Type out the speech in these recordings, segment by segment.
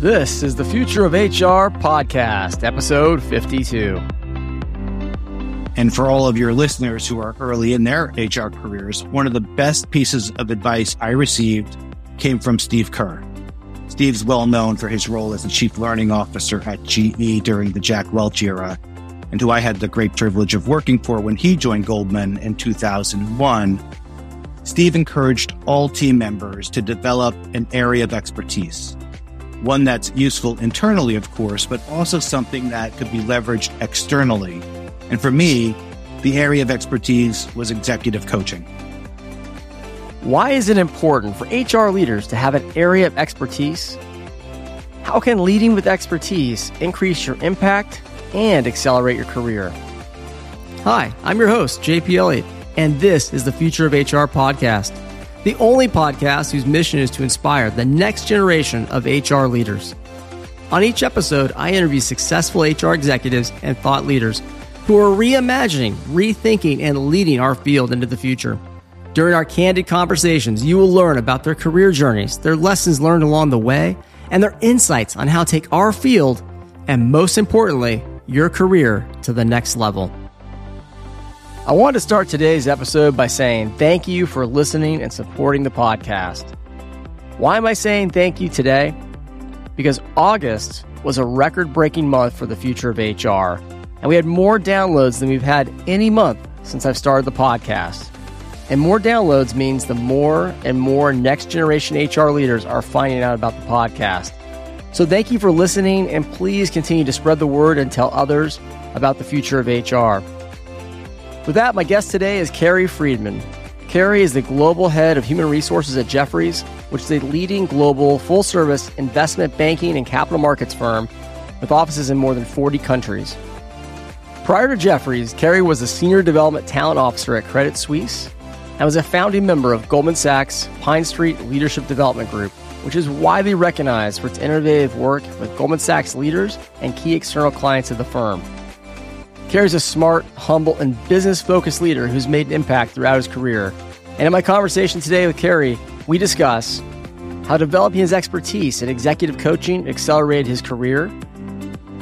This is the Future of HR podcast, episode 52. And for all of your listeners who are early in their HR careers, one of the best pieces of advice I received came from Steve Kerr. Steve's well known for his role as the chief learning officer at GE during the Jack Welch era, and who I had the great privilege of working for when he joined Goldman in 2001. Steve encouraged all team members to develop an area of expertise one that's useful internally, of course, but also something that could be leveraged externally. And for me, the area of expertise was executive coaching. Why is it important for HR leaders to have an area of expertise? How can leading with expertise increase your impact and accelerate your career? Hi, I'm your host, JP Elliott, and this is the Future of HR podcast the only podcast whose mission is to inspire the next generation of HR leaders. On each episode, I interview successful HR executives and thought leaders who are reimagining, rethinking, and leading our field into the future. During our candid conversations, you will learn about their career journeys, their lessons learned along the way, and their insights on how to take our field and, most importantly, your career to the next level. I want to start today's episode by saying thank you for listening and supporting the podcast. Why am I saying thank you today? Because August was a record breaking month for the future of HR, and we had more downloads than we've had any month since I've started the podcast. And more downloads means the more and more next generation HR leaders are finding out about the podcast. So thank you for listening, and please continue to spread the word and tell others about the future of HR. With that, my guest today is Cary Friedman. Cary is the global head of human resources at Jefferies, which is a leading global full service investment banking and capital markets firm with offices in more than 40 countries. Prior to Jefferies, Cary was a senior development talent officer at Credit Suisse and was a founding member of Goldman Sachs Pine Street Leadership Development Group, which is widely recognized for its innovative work with Goldman Sachs leaders and key external clients of the firm. Cary's a smart, humble, and business focused leader who's made an impact throughout his career. And in my conversation today with Cary, we discuss how developing his expertise in executive coaching accelerated his career,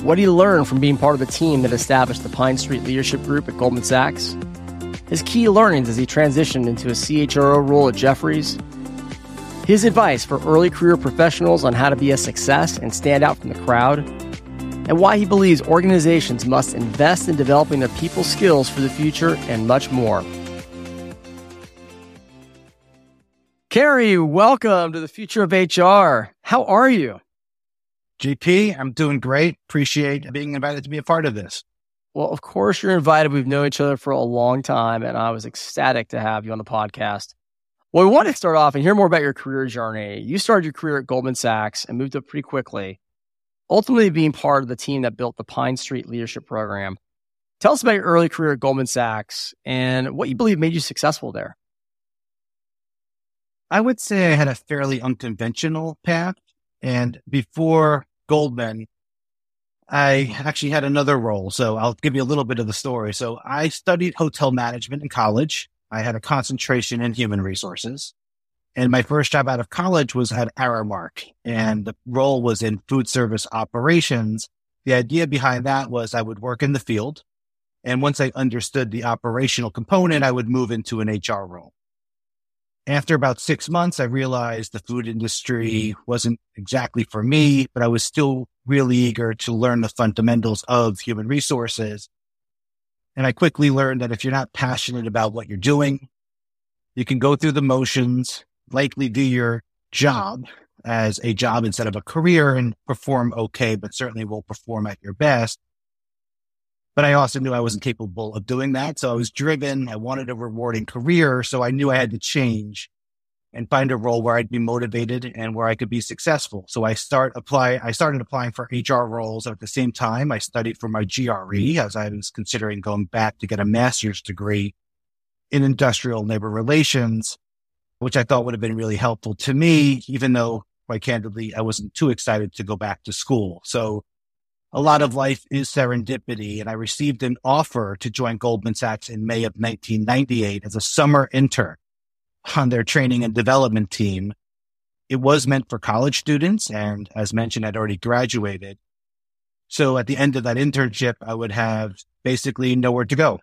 what he learned from being part of the team that established the Pine Street Leadership Group at Goldman Sachs, his key learnings as he transitioned into a CHRO role at Jefferies, his advice for early career professionals on how to be a success and stand out from the crowd and why he believes organizations must invest in developing their people skills for the future and much more. Cary, welcome to the future of HR. How are you? JP, I'm doing great. Appreciate being invited to be a part of this. Well, of course, you're invited. We've known each other for a long time, and I was ecstatic to have you on the podcast. Well, we want to start off and hear more about your career journey. You started your career at Goldman Sachs and moved up pretty quickly ultimately being part of the team that built the Pine Street Leadership Program. Tell us about your early career at Goldman Sachs and what you believe made you successful there. I would say I had a fairly unconventional path. And before Goldman, I actually had another role. So I'll give you a little bit of the story. So I studied hotel management in college. I had a concentration in human resources. And my first job out of college was at Aramark and the role was in food service operations. The idea behind that was I would work in the field. And once I understood the operational component, I would move into an HR role. After about six months, I realized the food industry wasn't exactly for me, but I was still really eager to learn the fundamentals of human resources. And I quickly learned that if you're not passionate about what you're doing, you can go through the motions likely do your job as a job instead of a career and perform okay, but certainly will perform at your best. But I also knew I wasn't capable of doing that. So I was driven. I wanted a rewarding career. So I knew I had to change and find a role where I'd be motivated and where I could be successful. So I start apply, I started applying for HR roles at the same time. I studied for my GRE as I was considering going back to get a master's degree in industrial labor relations which I thought would have been really helpful to me, even though quite candidly, I wasn't too excited to go back to school. So a lot of life is serendipity. And I received an offer to join Goldman Sachs in May of 1998 as a summer intern on their training and development team. it was meant for college students. And as mentioned, I'd already graduated. So at the end of that internship, I would have basically nowhere to go.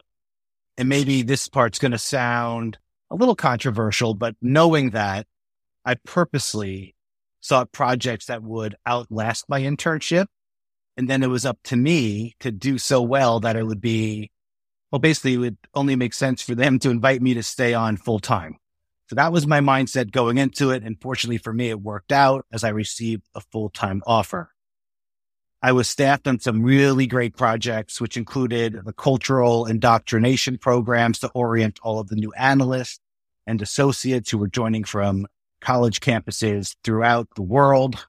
And maybe this part's going to sound a little controversial, but knowing that I purposely sought projects that would outlast my internship. And then it was up to me to do so well that it would be, well, basically it would only make sense for them to invite me to stay on full time. So that was my mindset going into it. And fortunately for me, it worked out as I received a full time offer. I was staffed on some really great projects, which included the cultural indoctrination programs to orient all of the new analysts and associates who were joining from college campuses throughout the world.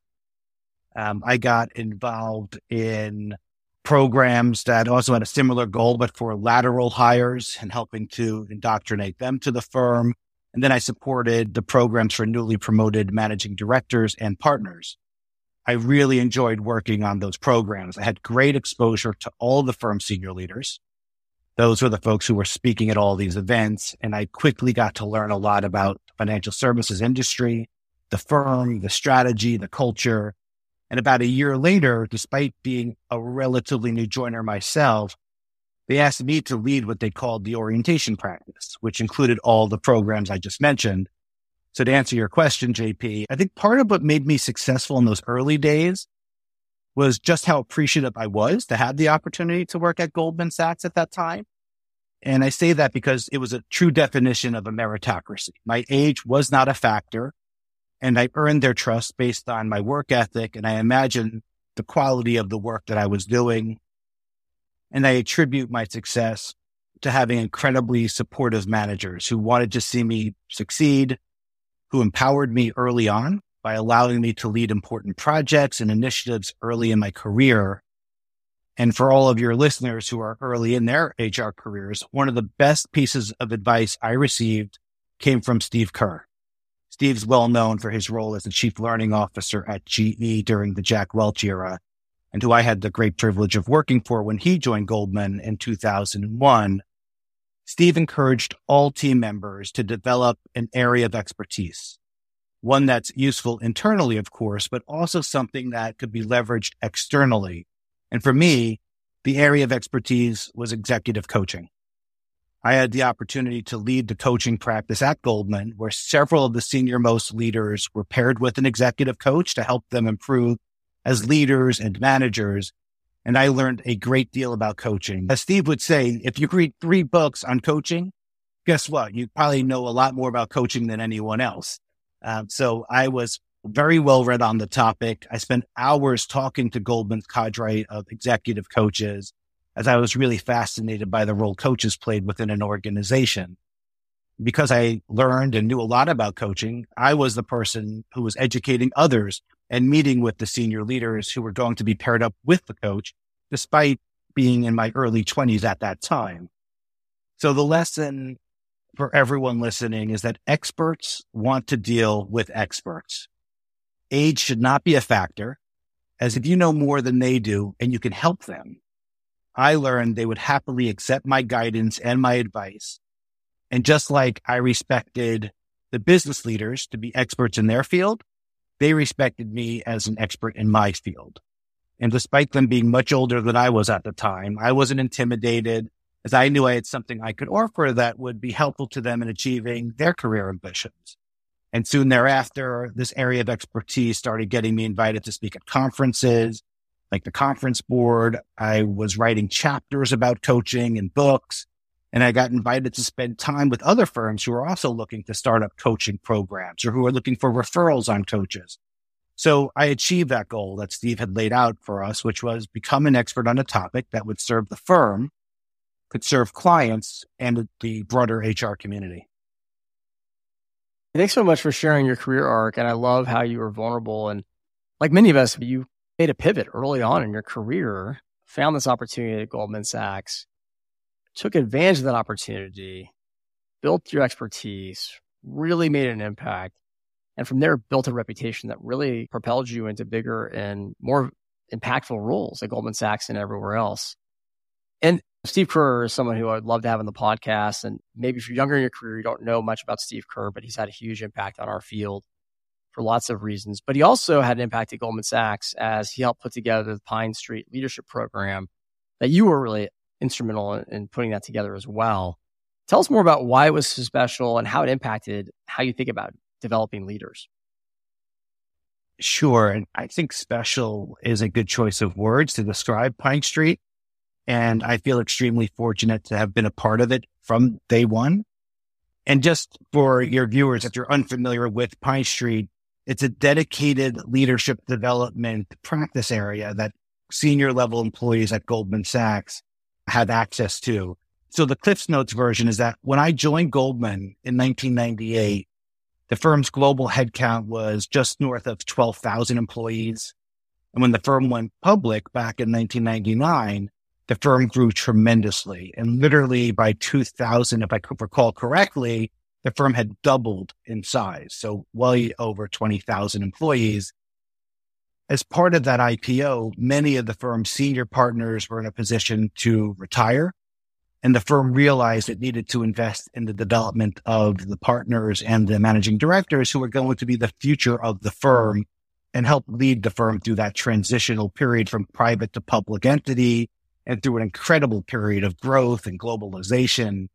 Um, I got involved in programs that also had a similar goal, but for lateral hires and helping to indoctrinate them to the firm. And then I supported the programs for newly promoted managing directors and partners. I really enjoyed working on those programs. I had great exposure to all the firm senior leaders. Those were the folks who were speaking at all these events. And I quickly got to learn a lot about financial services industry, the firm, the strategy, the culture. And about a year later, despite being a relatively new joiner myself, they asked me to lead what they called the orientation practice, which included all the programs I just mentioned. So to answer your question, JP, I think part of what made me successful in those early days was just how appreciative I was to have the opportunity to work at Goldman Sachs at that time. And I say that because it was a true definition of a meritocracy. My age was not a factor and I earned their trust based on my work ethic. And I imagine the quality of the work that I was doing. And I attribute my success to having incredibly supportive managers who wanted to see me succeed, who empowered me early on by allowing me to lead important projects and initiatives early in my career. And for all of your listeners who are early in their HR careers, one of the best pieces of advice I received came from Steve Kerr. Steve's well known for his role as the chief learning officer at GE during the Jack Welch era, and who I had the great privilege of working for when he joined Goldman in 2001. Steve encouraged all team members to develop an area of expertise one that's useful internally, of course, but also something that could be leveraged externally. And for me, the area of expertise was executive coaching. I had the opportunity to lead the coaching practice at Goldman, where several of the senior most leaders were paired with an executive coach to help them improve as leaders and managers. And I learned a great deal about coaching. As Steve would say, if you read three books on coaching, guess what? You probably know a lot more about coaching than anyone else. Um, so I was very well read on the topic. I spent hours talking to Goldman's cadre of executive coaches as I was really fascinated by the role coaches played within an organization. Because I learned and knew a lot about coaching, I was the person who was educating others and meeting with the senior leaders who were going to be paired up with the coach, despite being in my early 20s at that time. So the lesson for everyone listening is that experts want to deal with experts. Age should not be a factor, as if you know more than they do and you can help them, I learned they would happily accept my guidance and my advice. And just like I respected the business leaders to be experts in their field, they respected me as an expert in my field. And despite them being much older than I was at the time, I wasn't intimidated as I knew I had something I could offer that would be helpful to them in achieving their career ambitions. And soon thereafter, this area of expertise started getting me invited to speak at conferences, like the conference board. I was writing chapters about coaching and books, and I got invited to spend time with other firms who are also looking to start up coaching programs or who are looking for referrals on coaches. So I achieved that goal that Steve had laid out for us, which was become an expert on a topic that would serve the firm could serve clients and the broader HR community. Thanks so much for sharing your career arc. And I love how you were vulnerable. And like many of us, you made a pivot early on in your career, found this opportunity at Goldman Sachs, took advantage of that opportunity, built your expertise, really made an impact. And from there, built a reputation that really propelled you into bigger and more impactful roles at Goldman Sachs and everywhere else. And Steve Kerr is someone who I'd love to have on the podcast. And maybe if you're younger in your career, you don't know much about Steve Kerr, but he's had a huge impact on our field for lots of reasons, but he also had an impact at Goldman Sachs as he helped put together the Pine Street Leadership Program that you were really instrumental in, in putting that together as well. Tell us more about why it was so special and how it impacted how you think about developing leaders. Sure. And I think special is a good choice of words to describe Pine Street. And I feel extremely fortunate to have been a part of it from day one. And just for your viewers, if you're unfamiliar with Pine Street, it's a dedicated leadership development practice area that senior level employees at Goldman Sachs have access to. So the Cliffs Notes version is that when I joined Goldman in 1998, the firm's global headcount was just north of 12,000 employees. And when the firm went public back in 1999, the firm grew tremendously. And literally by 2000, if I recall correctly, the firm had doubled in size. So well over 20,000 employees. As part of that IPO, many of the firm's senior partners were in a position to retire. And the firm realized it needed to invest in the development of the partners and the managing directors who were going to be the future of the firm and help lead the firm through that transitional period from private to public entity and through an incredible period of growth and globalization.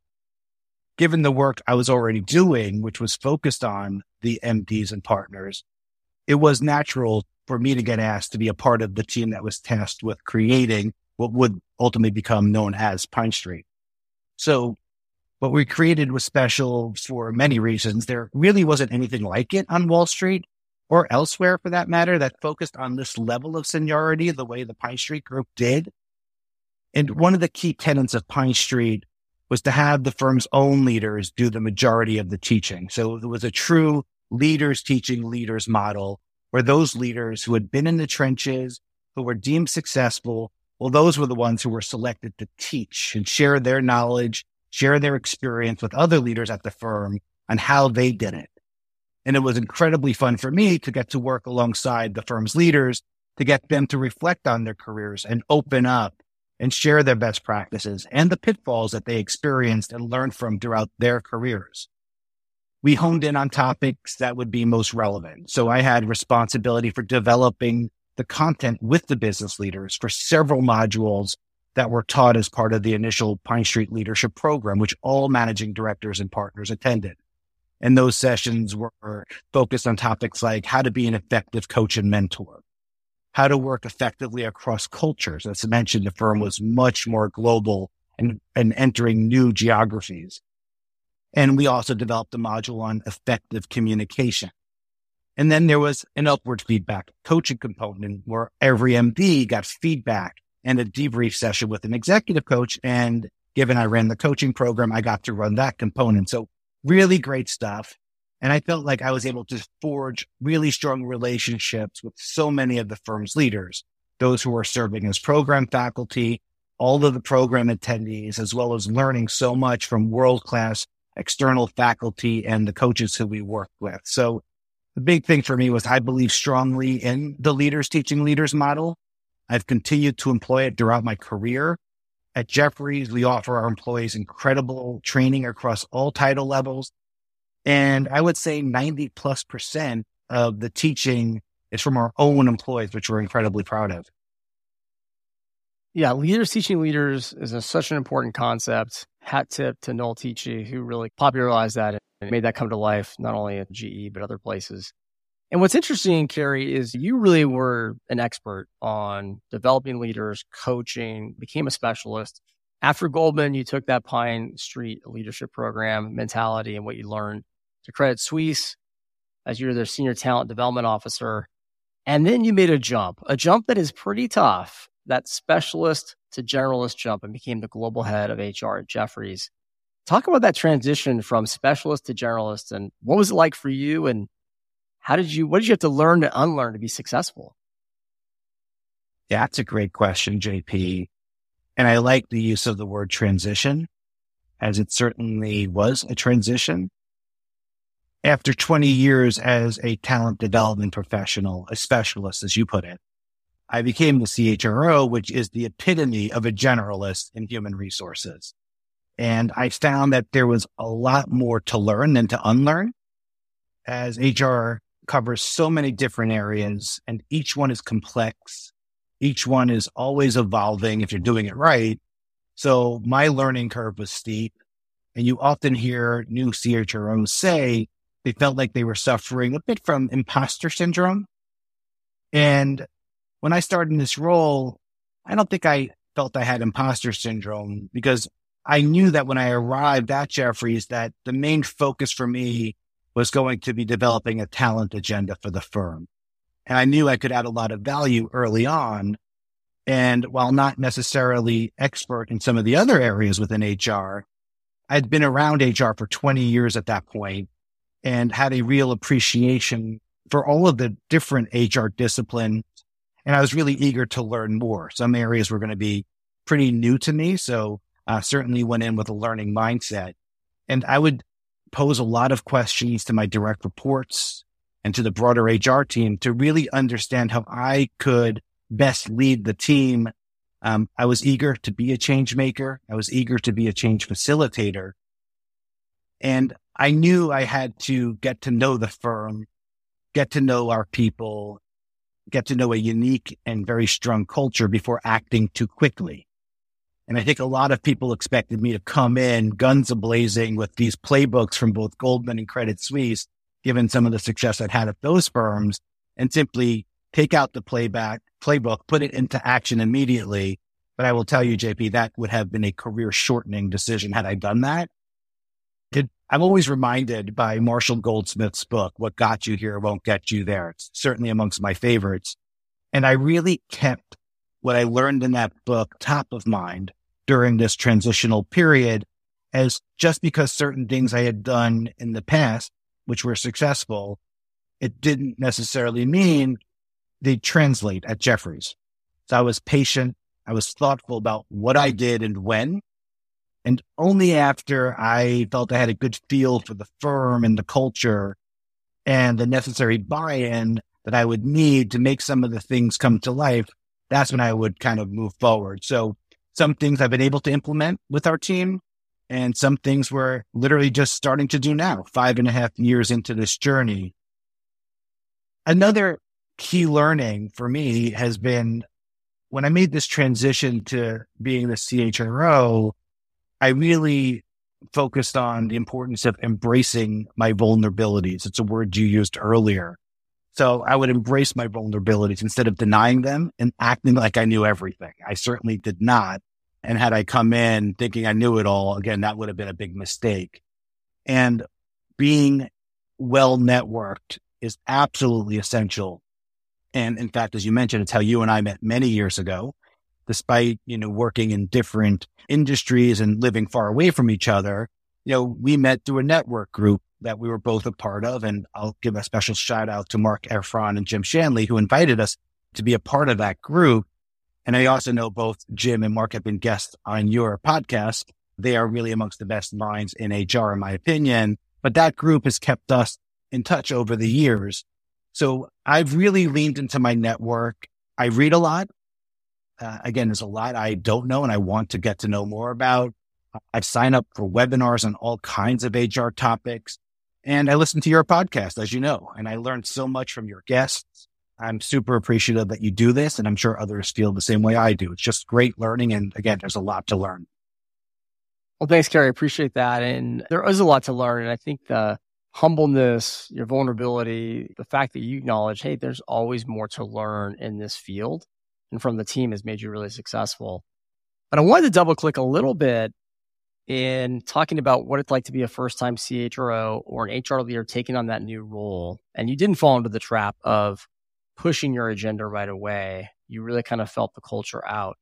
Given the work I was already doing, which was focused on the MDs and partners, it was natural for me to get asked to be a part of the team that was tasked with creating what would ultimately become known as Pine Street. So what we created was special for many reasons. There really wasn't anything like it on Wall Street or elsewhere for that matter that focused on this level of seniority the way the Pine Street group did. And one of the key tenets of Pine Street was to have the firm's own leaders do the majority of the teaching. So it was a true leaders teaching leaders model where those leaders who had been in the trenches, who were deemed successful, well, those were the ones who were selected to teach and share their knowledge, share their experience with other leaders at the firm on how they did it. And it was incredibly fun for me to get to work alongside the firm's leaders to get them to reflect on their careers and open up and share their best practices and the pitfalls that they experienced and learned from throughout their careers. We honed in on topics that would be most relevant. So I had responsibility for developing the content with the business leaders for several modules that were taught as part of the initial Pine Street leadership program, which all managing directors and partners attended. And those sessions were focused on topics like how to be an effective coach and mentor, how to work effectively across cultures. As I mentioned, the firm was much more global and, and entering new geographies. And we also developed a module on effective communication. And then there was an upward feedback coaching component where every MD got feedback and a debrief session with an executive coach. And given I ran the coaching program, I got to run that component. So really great stuff. And I felt like I was able to forge really strong relationships with so many of the firm's leaders, those who are serving as program faculty, all of the program attendees, as well as learning so much from world class external faculty and the coaches who we work with. So the big thing for me was I believe strongly in the leaders teaching leaders model. I've continued to employ it throughout my career. At Jefferies, we offer our employees incredible training across all title levels and I would say 90 plus percent of the teaching is from our own employees, which we're incredibly proud of. Yeah, leaders teaching leaders is a, such an important concept. Hat tip to Noel Tichy, who really popularized that and made that come to life, not only at GE, but other places. And what's interesting, Cary, is you really were an expert on developing leaders, coaching, became a specialist. After Goldman, you took that Pine Street leadership program mentality and what you learned to Credit Suisse as you're their senior talent development officer. And then you made a jump, a jump that is pretty tough, that specialist to generalist jump and became the global head of HR at Jefferies. Talk about that transition from specialist to generalist and what was it like for you and how did you, what did you have to learn to unlearn to be successful? That's a great question, JP. And I like the use of the word transition as it certainly was a transition after 20 years as a talent development professional, a specialist, as you put it, I became the CHRO, which is the epitome of a generalist in human resources. And I found that there was a lot more to learn than to unlearn. As HR covers so many different areas and each one is complex. Each one is always evolving if you're doing it right. So my learning curve was steep. And you often hear new CHROs say they felt like they were suffering a bit from imposter syndrome. And when I started in this role, I don't think I felt I had imposter syndrome because I knew that when I arrived at Jefferies that the main focus for me was going to be developing a talent agenda for the firm. And I knew I could add a lot of value early on. And while not necessarily expert in some of the other areas within HR, I'd been around HR for 20 years at that point and had a real appreciation for all of the different HR disciplines. And I was really eager to learn more. Some areas were going to be pretty new to me. So I certainly went in with a learning mindset. And I would pose a lot of questions to my direct reports and to the broader HR team to really understand how I could best lead the team. Um, I was eager to be a change maker. I was eager to be a change facilitator. And I knew I had to get to know the firm, get to know our people, get to know a unique and very strong culture before acting too quickly. And I think a lot of people expected me to come in guns ablazing with these playbooks from both Goldman and Credit Suisse, given some of the success I'd had at those firms and simply take out the playback playbook, put it into action immediately. But I will tell you, JP, that would have been a career shortening decision had I done that. I'm always reminded by Marshall Goldsmith's book, What Got You Here Won't Get You There. It's certainly amongst my favorites. And I really kept what I learned in that book top of mind during this transitional period as just because certain things I had done in the past, which were successful, it didn't necessarily mean they translate at Jefferies. So I was patient. I was thoughtful about what I did and when. And only after I felt I had a good feel for the firm and the culture and the necessary buy-in that I would need to make some of the things come to life, that's when I would kind of move forward. So some things I've been able to implement with our team and some things we're literally just starting to do now, five and a half years into this journey. Another key learning for me has been when I made this transition to being the CHRO, I really focused on the importance of embracing my vulnerabilities. It's a word you used earlier. So I would embrace my vulnerabilities instead of denying them and acting like I knew everything. I certainly did not. And had I come in thinking I knew it all, again, that would have been a big mistake. And being well networked is absolutely essential. And in fact, as you mentioned, it's how you and I met many years ago, despite, you know, working in different industries and living far away from each other. You know, we met through a network group that we were both a part of. And I'll give a special shout out to Marc Effron and Jim Shanley, who invited us to be a part of that group. And I also know both Jim and Mark have been guests on your podcast. They are really amongst the best minds in HR, in my opinion. But that group has kept us in touch over the years. So I've really leaned into my network. I read a lot. Uh, again, there's a lot I don't know and I want to get to know more about. I sign up for webinars on all kinds of HR topics. And I listen to your podcast, as you know, and I learned so much from your guests. I'm super appreciative that you do this, and I'm sure others feel the same way I do. It's just great learning. And again, there's a lot to learn. Well, thanks, Cary. Appreciate that. And there is a lot to learn. And I think the humbleness, your vulnerability, the fact that you acknowledge, hey, there's always more to learn in this field and from the team has made you really successful. But I wanted to double click a little bit in talking about what it's like to be a first time CHRO or an HR leader taking on that new role. And you didn't fall into the trap of pushing your agenda right away. You really kind of felt the culture out.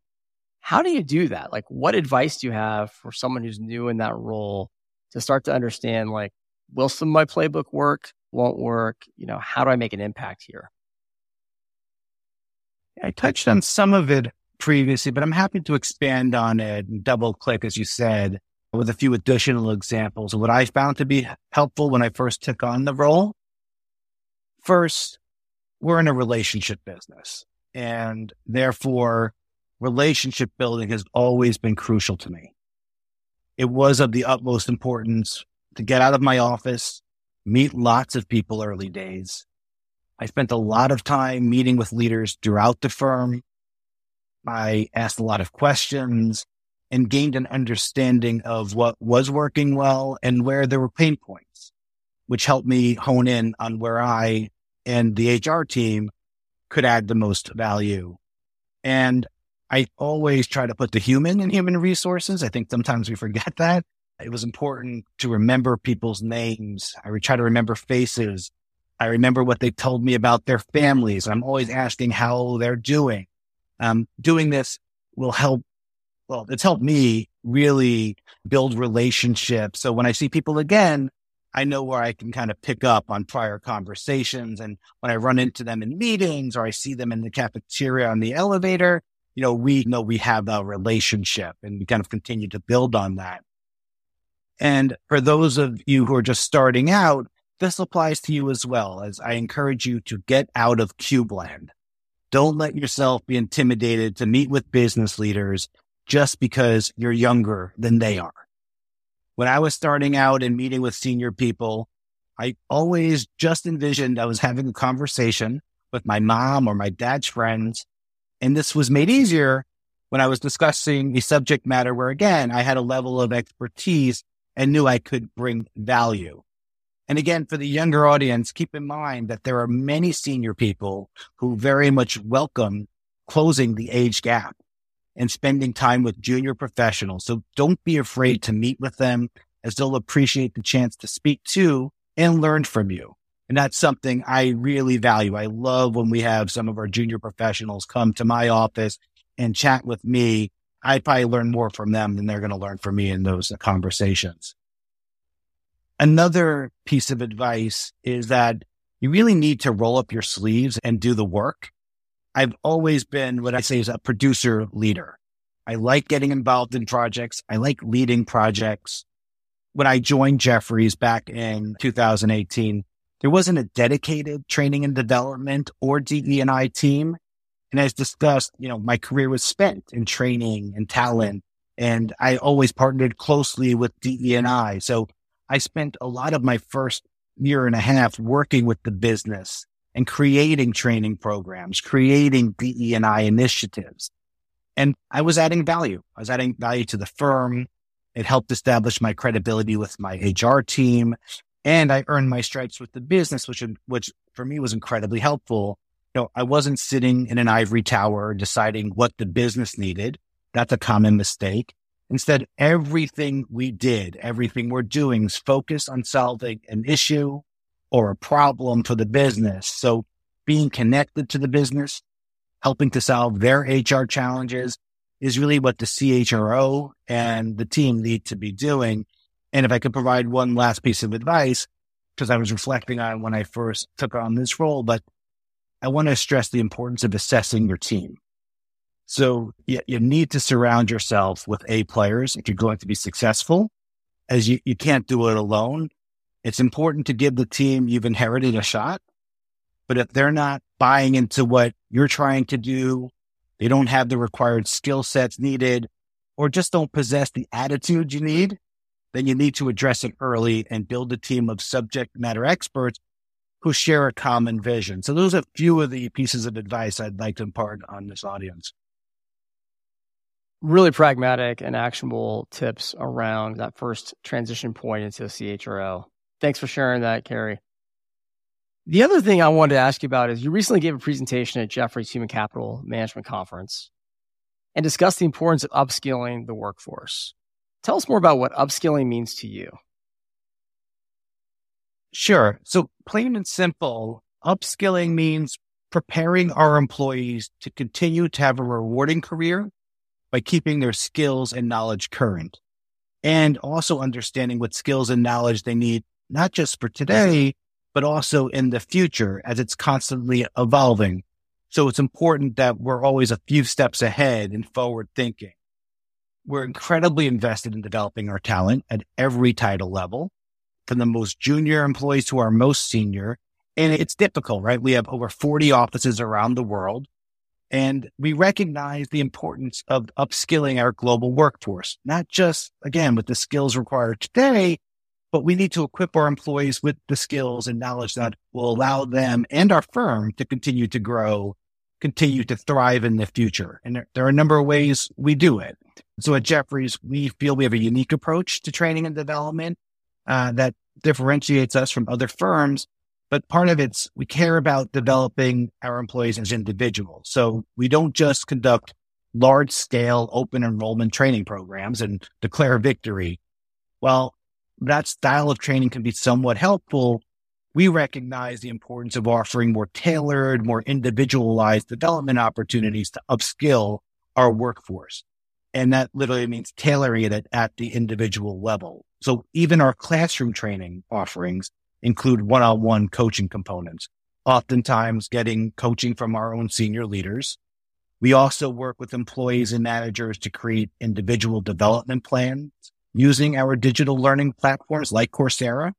How do you do that? Like, what advice do you have for someone who's new in that role to start to understand, like, will some of my playbook work? Won't work? You know, how do I make an impact here? I touched on some of it previously, but I'm happy to expand on it and double click, as you said, with a few additional examples of what I found to be helpful when I first took on the role. First, we're in a relationship business and therefore relationship building has always been crucial to me. It was of the utmost importance to get out of my office, meet lots of people early days, I spent a lot of time meeting with leaders throughout the firm. I asked a lot of questions and gained an understanding of what was working well and where there were pain points, which helped me hone in on where I and the HR team could add the most value. And I always try to put the human in human resources. I think sometimes we forget that. It was important to remember people's names. I would try to remember faces. I remember what they told me about their families. I'm always asking how they're doing. Um, doing this will help. Well, it's helped me really build relationships. So when I see people again, I know where I can kind of pick up on prior conversations. And when I run into them in meetings or I see them in the cafeteria on the elevator, you know, we know we have a relationship and we kind of continue to build on that. And for those of you who are just starting out, this applies to you as well as I encourage you to get out of Cubeland. Don't let yourself be intimidated to meet with business leaders just because you're younger than they are. When I was starting out and meeting with senior people, I always just envisioned I was having a conversation with my mom or my dad's friends. And this was made easier when I was discussing a subject matter where again, I had a level of expertise and knew I could bring value. And again, for the younger audience, keep in mind that there are many senior people who very much welcome closing the age gap and spending time with junior professionals. So don't be afraid to meet with them as they'll appreciate the chance to speak to and learn from you. And that's something I really value. I love when we have some of our junior professionals come to my office and chat with me I probably learn more from them than they're going to learn from me in those conversations. Another piece of advice is that you really need to roll up your sleeves and do the work. I've always been what I say is a producer leader. I like getting involved in projects. I like leading projects. When I joined Jefferies back in 2018, there wasn't a dedicated training and development or DE&I team. And as discussed, you know, my career was spent in training and talent, and I always partnered closely with DE&I. So I spent a lot of my first year and a half working with the business and creating training programs, creating DE&I initiatives. And I was adding value. I was adding value to the firm. It helped establish my credibility with my HR team. And I earned my stripes with the business, which, which for me was incredibly helpful you know, I wasn't sitting in an ivory tower deciding what the business needed. That's a common mistake. Instead, everything we did, everything we're doing is focused on solving an issue or a problem for the business. So being connected to the business, helping to solve their HR challenges is really what the CHRO and the team need to be doing. And if I could provide one last piece of advice, because I was reflecting on when I first took on this role, but I want to stress the importance of assessing your team. So you, you need to surround yourself with A players if you're going to be successful, as you, you can't do it alone. It's important to give the team you've inherited a shot. But if they're not buying into what you're trying to do, they don't have the required skill sets needed, or just don't possess the attitude you need, then you need to address it early and build a team of subject matter experts who share a common vision. So those are a few of the pieces of advice I'd like to impart on this audience. Really pragmatic and actionable tips around that first transition point into CHRO. Thanks for sharing that, Cary. The other thing I wanted to ask you about is you recently gave a presentation at Jefferies Human Capital Management Conference and discussed the importance of upskilling the workforce. Tell us more about what upskilling means to you. Sure. So plain and simple, upskilling means preparing our employees to continue to have a rewarding career by keeping their skills and knowledge current and also understanding what skills and knowledge they need, not just for today, but also in the future as it's constantly evolving. So it's important that we're always a few steps ahead and forward thinking. We're incredibly invested in developing our talent at every title level from the most junior employees to our most senior. And it's difficult, right? We have over 40 offices around the world. And we recognize the importance of upskilling our global workforce, not just again with the skills required today, but we need to equip our employees with the skills and knowledge that will allow them and our firm to continue to grow, continue to thrive in the future. And there, there are a number of ways we do it. So at Jefferies, we feel we have a unique approach to training and development uh, that differentiates us from other firms. But part of it's we care about developing our employees as individuals. So we don't just conduct large scale open enrollment training programs and declare victory. Well, that style of training can be somewhat helpful. We recognize the importance of offering more tailored, more individualized development opportunities to upskill our workforce. And that literally means tailoring it at, the individual level. So even our classroom training offerings include one-on-one coaching components, oftentimes getting coaching from our own senior leaders. We also work with employees and managers to create individual development plans using our digital learning platforms like Coursera.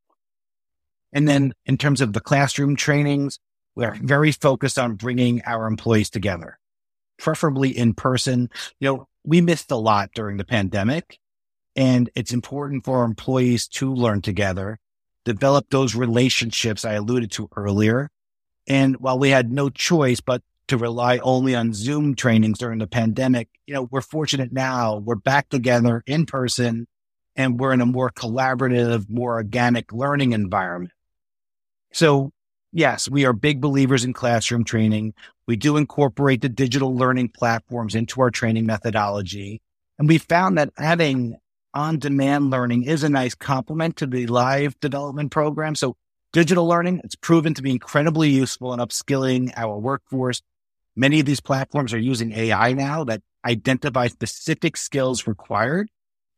And then in terms of the classroom trainings, we're very focused on bringing our employees together, preferably in person. You know, we missed a lot during the pandemic and it's important for our employees to learn together, develop those relationships I alluded to earlier. And while we had no choice but to rely only on Zoom trainings during the pandemic, you know, we're fortunate now we're back together in person and we're in a more collaborative, more organic learning environment. So yes, we are big believers in classroom training. We do incorporate the digital learning platforms into our training methodology. And we found that adding on demand learning is a nice complement to the live development program. So digital learning, it's proven to be incredibly useful in upskilling our workforce. Many of these platforms are using AI now that identify specific skills required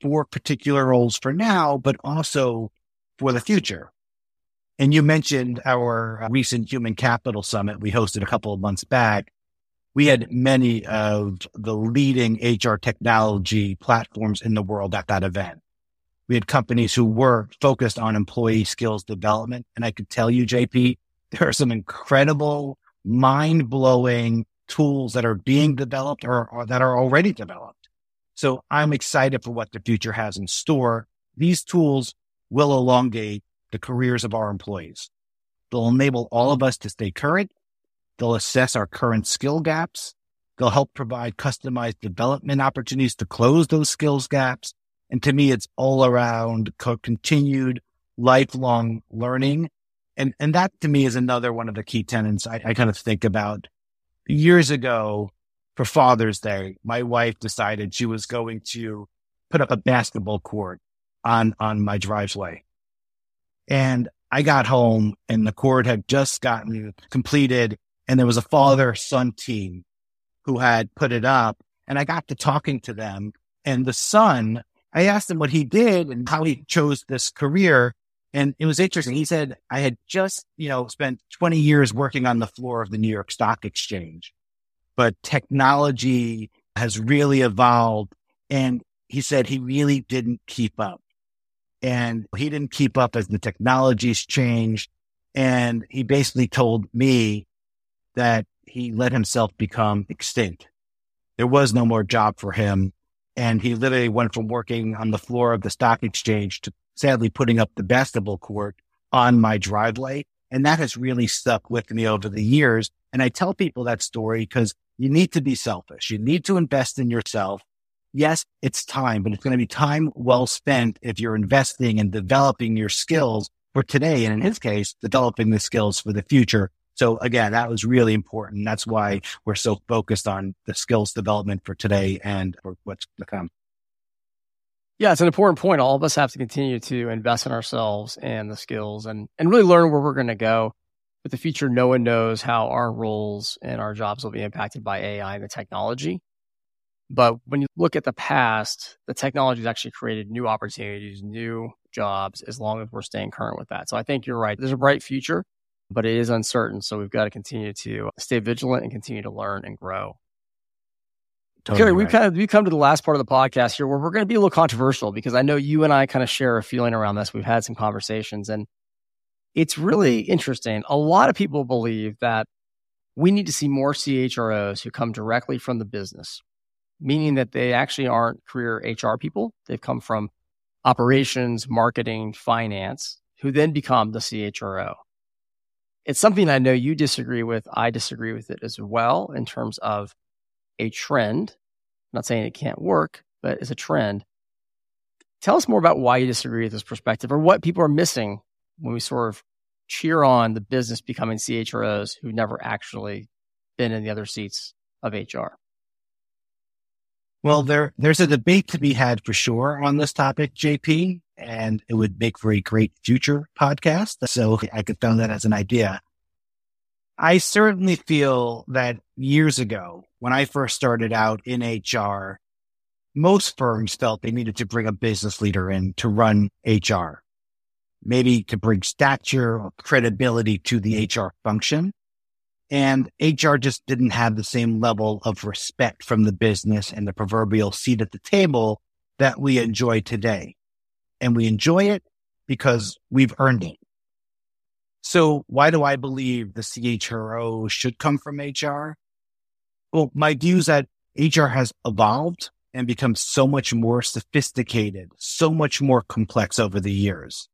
for particular roles for now, but also for the future. And you mentioned our recent human capital summit we hosted a couple of months back we had many of the leading HR technology platforms in the world at that event. We had companies who were focused on employee skills development. And I could tell you, JP, there are some incredible, mind blowing tools that are being developed or, or that are already developed. So I'm excited for what the future has in store. These tools will elongate the careers of our employees. They'll enable all of us to stay current They'll assess our current skill gaps. They'll help provide customized development opportunities to close those skills gaps. And to me, it's all around co- continued lifelong learning. And, and that to me is another one of the key tenets I, I kind of think about. Years ago, for Father's Day, my wife decided she was going to put up a basketball court on, on my driveway. And I got home and the court had just gotten completed and there was a father son team who had put it up and I got to talking to them and the son, I asked him what he did and how he chose this career. And it was interesting. He said, I had just, you know, spent 20 years working on the floor of the New York Stock Exchange, but technology has really evolved. And he said he really didn't keep up and he didn't keep up as the technologies changed. And he basically told me that he let himself become extinct. There was no more job for him. And he literally went from working on the floor of the stock exchange to sadly putting up the basketball court on my driveway. And that has really stuck with me over the years. And I tell people that story because you need to be selfish. You need to invest in yourself. Yes, it's time, but it's going to be time well spent if you're investing and developing your skills for today. And in his case, developing the skills for the future so again, that was really important. That's why we're so focused on the skills development for today and for what's to come. Yeah, it's an important point. All of us have to continue to invest in ourselves and the skills and, and really learn where we're going to go. With the future, no one knows how our roles and our jobs will be impacted by AI and the technology. But when you look at the past, the technology has actually created new opportunities, new jobs, as long as we're staying current with that. So I think you're right. There's a bright future but it is uncertain. So we've got to continue to stay vigilant and continue to learn and grow. Totally okay, we've kind of we come to the last part of the podcast here where we're going to be a little controversial because I know you and I kind of share a feeling around this. We've had some conversations and it's really interesting. A lot of people believe that we need to see more CHROs who come directly from the business, meaning that they actually aren't career HR people. They've come from operations, marketing, finance, who then become the CHRO. It's something I know you disagree with. I disagree with it as well in terms of a trend. I'm not saying it can't work, but it's a trend. Tell us more about why you disagree with this perspective or what people are missing when we sort of cheer on the business becoming CHROs who've never actually been in the other seats of HR. Well, there there's a debate to be had for sure on this topic, JP, and it would make for a great future podcast. So I could throw that as an idea. I certainly feel that years ago, when I first started out in HR, most firms felt they needed to bring a business leader in to run HR, maybe to bring stature or credibility to the HR function. And HR just didn't have the same level of respect from the business and the proverbial seat at the table that we enjoy today. And we enjoy it because we've earned it. So why do I believe the CHRO should come from HR? Well, my view is that HR has evolved and become so much more sophisticated, so much more complex over the years.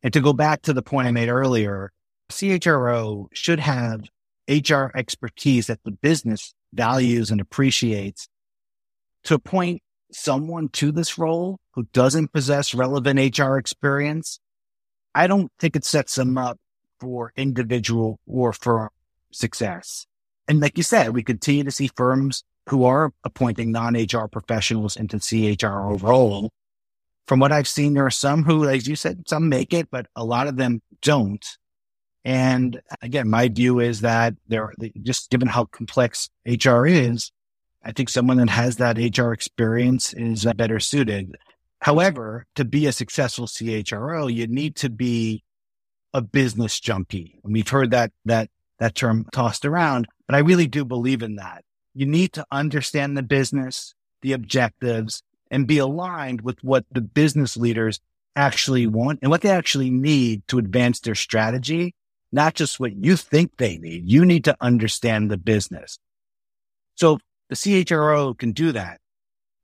And to go back to the point I made earlier, CHRO should have HR expertise that the business values and appreciates to appoint someone to this role who doesn't possess relevant HR experience, I don't think it sets them up for individual or for success. And like you said, we continue to see firms who are appointing non-HR professionals into CHRO role. From what I've seen, there are some who, as you said, some make it, but a lot of them don't. And again, my view is that there, just given how complex HR is, I think someone that has that HR experience is uh, better suited. However, to be a successful CHRO, you need to be a business junkie. And we've heard that, that, that term tossed around, but I really do believe in that. You need to understand the business, the objectives, and be aligned with what the business leaders actually want and what they actually need to advance their strategy not just what you think they need. You need to understand the business. So the CHRO can do that.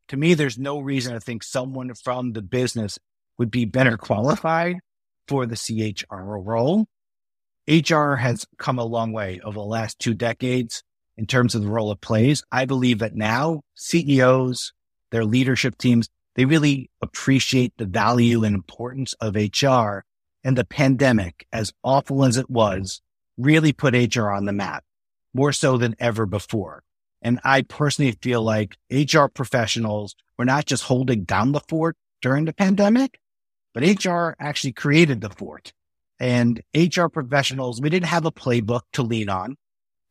To me, there's no reason to think someone from the business would be better qualified for the CHRO role. HR has come a long way over the last two decades in terms of the role it plays. I believe that now CEOs, their leadership teams, they really appreciate the value and importance of HR and the pandemic, as awful as it was, really put HR on the map more so than ever before. And I personally feel like HR professionals were not just holding down the fort during the pandemic, but HR actually created the fort. And HR professionals, we didn't have a playbook to lean on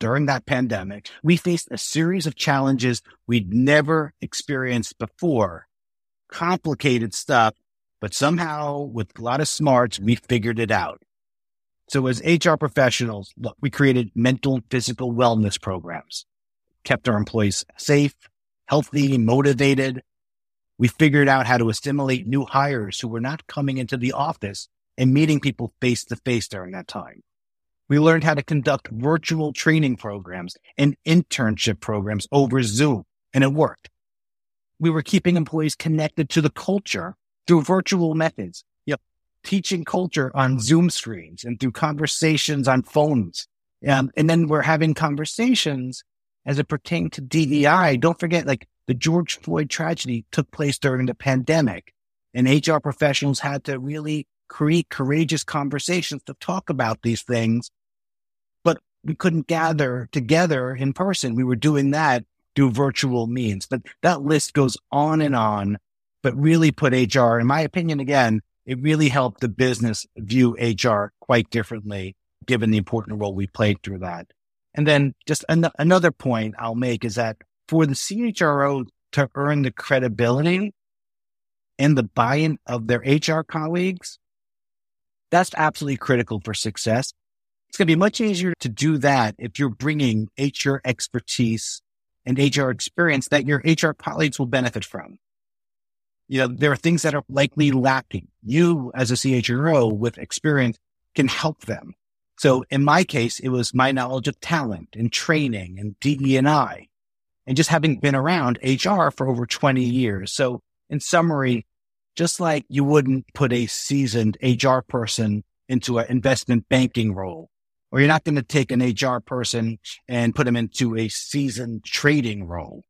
during that pandemic. We faced a series of challenges we'd never experienced before, complicated stuff but somehow with a lot of smarts, we figured it out. So as HR professionals, look, we created mental and physical wellness programs, kept our employees safe, healthy, motivated. We figured out how to assimilate new hires who were not coming into the office and meeting people face to face during that time. We learned how to conduct virtual training programs and internship programs over Zoom, and it worked. We were keeping employees connected to the culture through virtual methods, you know, teaching culture on Zoom screens and through conversations on phones. Um, and then we're having conversations as it pertains to DEI. Don't forget, like the George Floyd tragedy took place during the pandemic and HR professionals had to really create courageous conversations to talk about these things. But we couldn't gather together in person. We were doing that through virtual means, but that list goes on and on but really put HR, in my opinion, again, it really helped the business view HR quite differently, given the important role we played through that. And then just an- another point I'll make is that for the CHRO to earn the credibility and the buy-in of their HR colleagues, that's absolutely critical for success. It's going to be much easier to do that if you're bringing HR expertise and HR experience that your HR colleagues will benefit from you know, there are things that are likely lacking. You as a CHRO with experience can help them. So in my case, it was my knowledge of talent and training and DE&I and just having been around HR for over 20 years. So in summary, Just like you wouldn't put a seasoned HR person into an investment banking role, or you're not going to take an HR person and put them into a seasoned trading role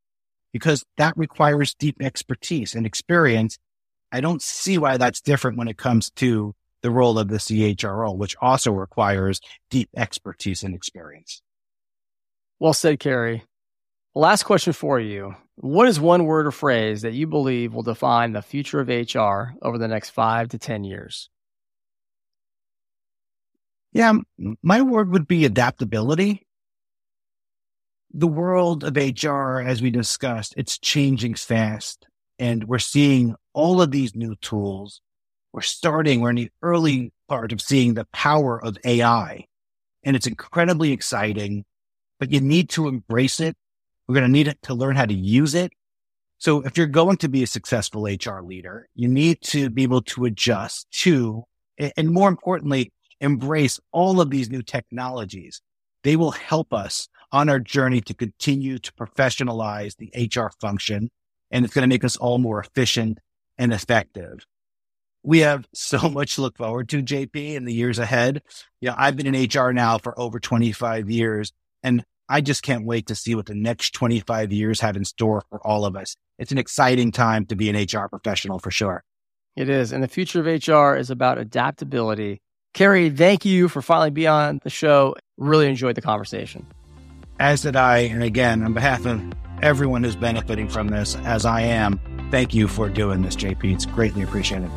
because that requires deep expertise and experience. I don't see why that's different when it comes to the role of the CHRO, which also requires deep expertise and experience. Well said, Cary. Last question for you. What is one word or phrase that you believe will define the future of HR over the next five to 10 years? Yeah, my word would be adaptability. The world of HR, as we discussed, it's changing fast and we're seeing all of these new tools. We're starting, we're in the early part of seeing the power of AI and it's incredibly exciting, but you need to embrace it. We're going to need it to learn how to use it. So if you're going to be a successful HR leader, you need to be able to adjust to, and more importantly, embrace all of these new technologies. They will help us on our journey to continue to professionalize the HR function. And it's going to make us all more efficient and effective. We have so much to look forward to, JP, in the years ahead. Yeah, I've been in HR now for over 25 years, and I just can't wait to see what the next 25 years have in store for all of us. It's an exciting time to be an HR professional for sure. It is. And the future of HR is about adaptability Cary, thank you for finally being on the show. Really enjoyed the conversation. As did I. And again, on behalf of everyone who's benefiting from this, as I am, thank you for doing this, JP. It's greatly appreciated.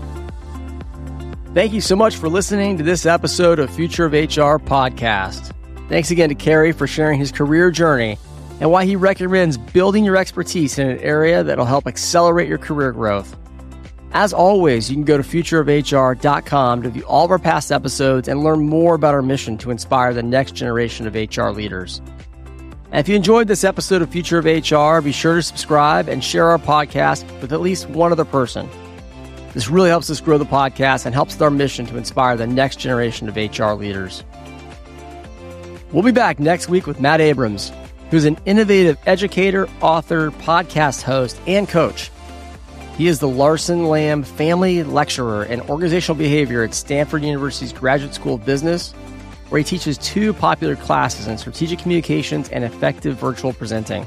Thank you so much for listening to this episode of Future of HR podcast. Thanks again to Cary for sharing his career journey and why he recommends building your expertise in an area that'll help accelerate your career growth. As always, you can go to futureofhr.com to view all of our past episodes and learn more about our mission to inspire the next generation of HR leaders. And if you enjoyed this episode of Future of HR, be sure to subscribe and share our podcast with at least one other person. This really helps us grow the podcast and helps with our mission to inspire the next generation of HR leaders. We'll be back next week with Matt Abrahams, who's an innovative educator, author, podcast host, and coach. He is the Larson Lamb Family Lecturer in Organizational Behavior at Stanford University's Graduate School of Business, where he teaches two popular classes in strategic communications and effective virtual presenting.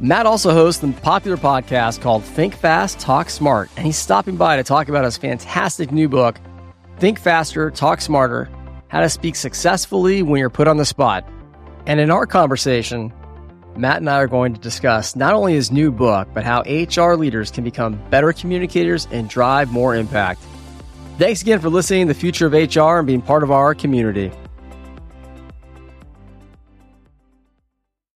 Matt also hosts the popular podcast called Think Fast, Talk Smart, and he's stopping by to talk about his fantastic new book, Think Faster, Talk Smarter How to Speak Successfully When You're Put on the Spot. And in our conversation, Matt and I are going to discuss not only his new book, but how HR leaders can become better communicators and drive more impact. Thanks again for listening to the future of HR and being part of our community.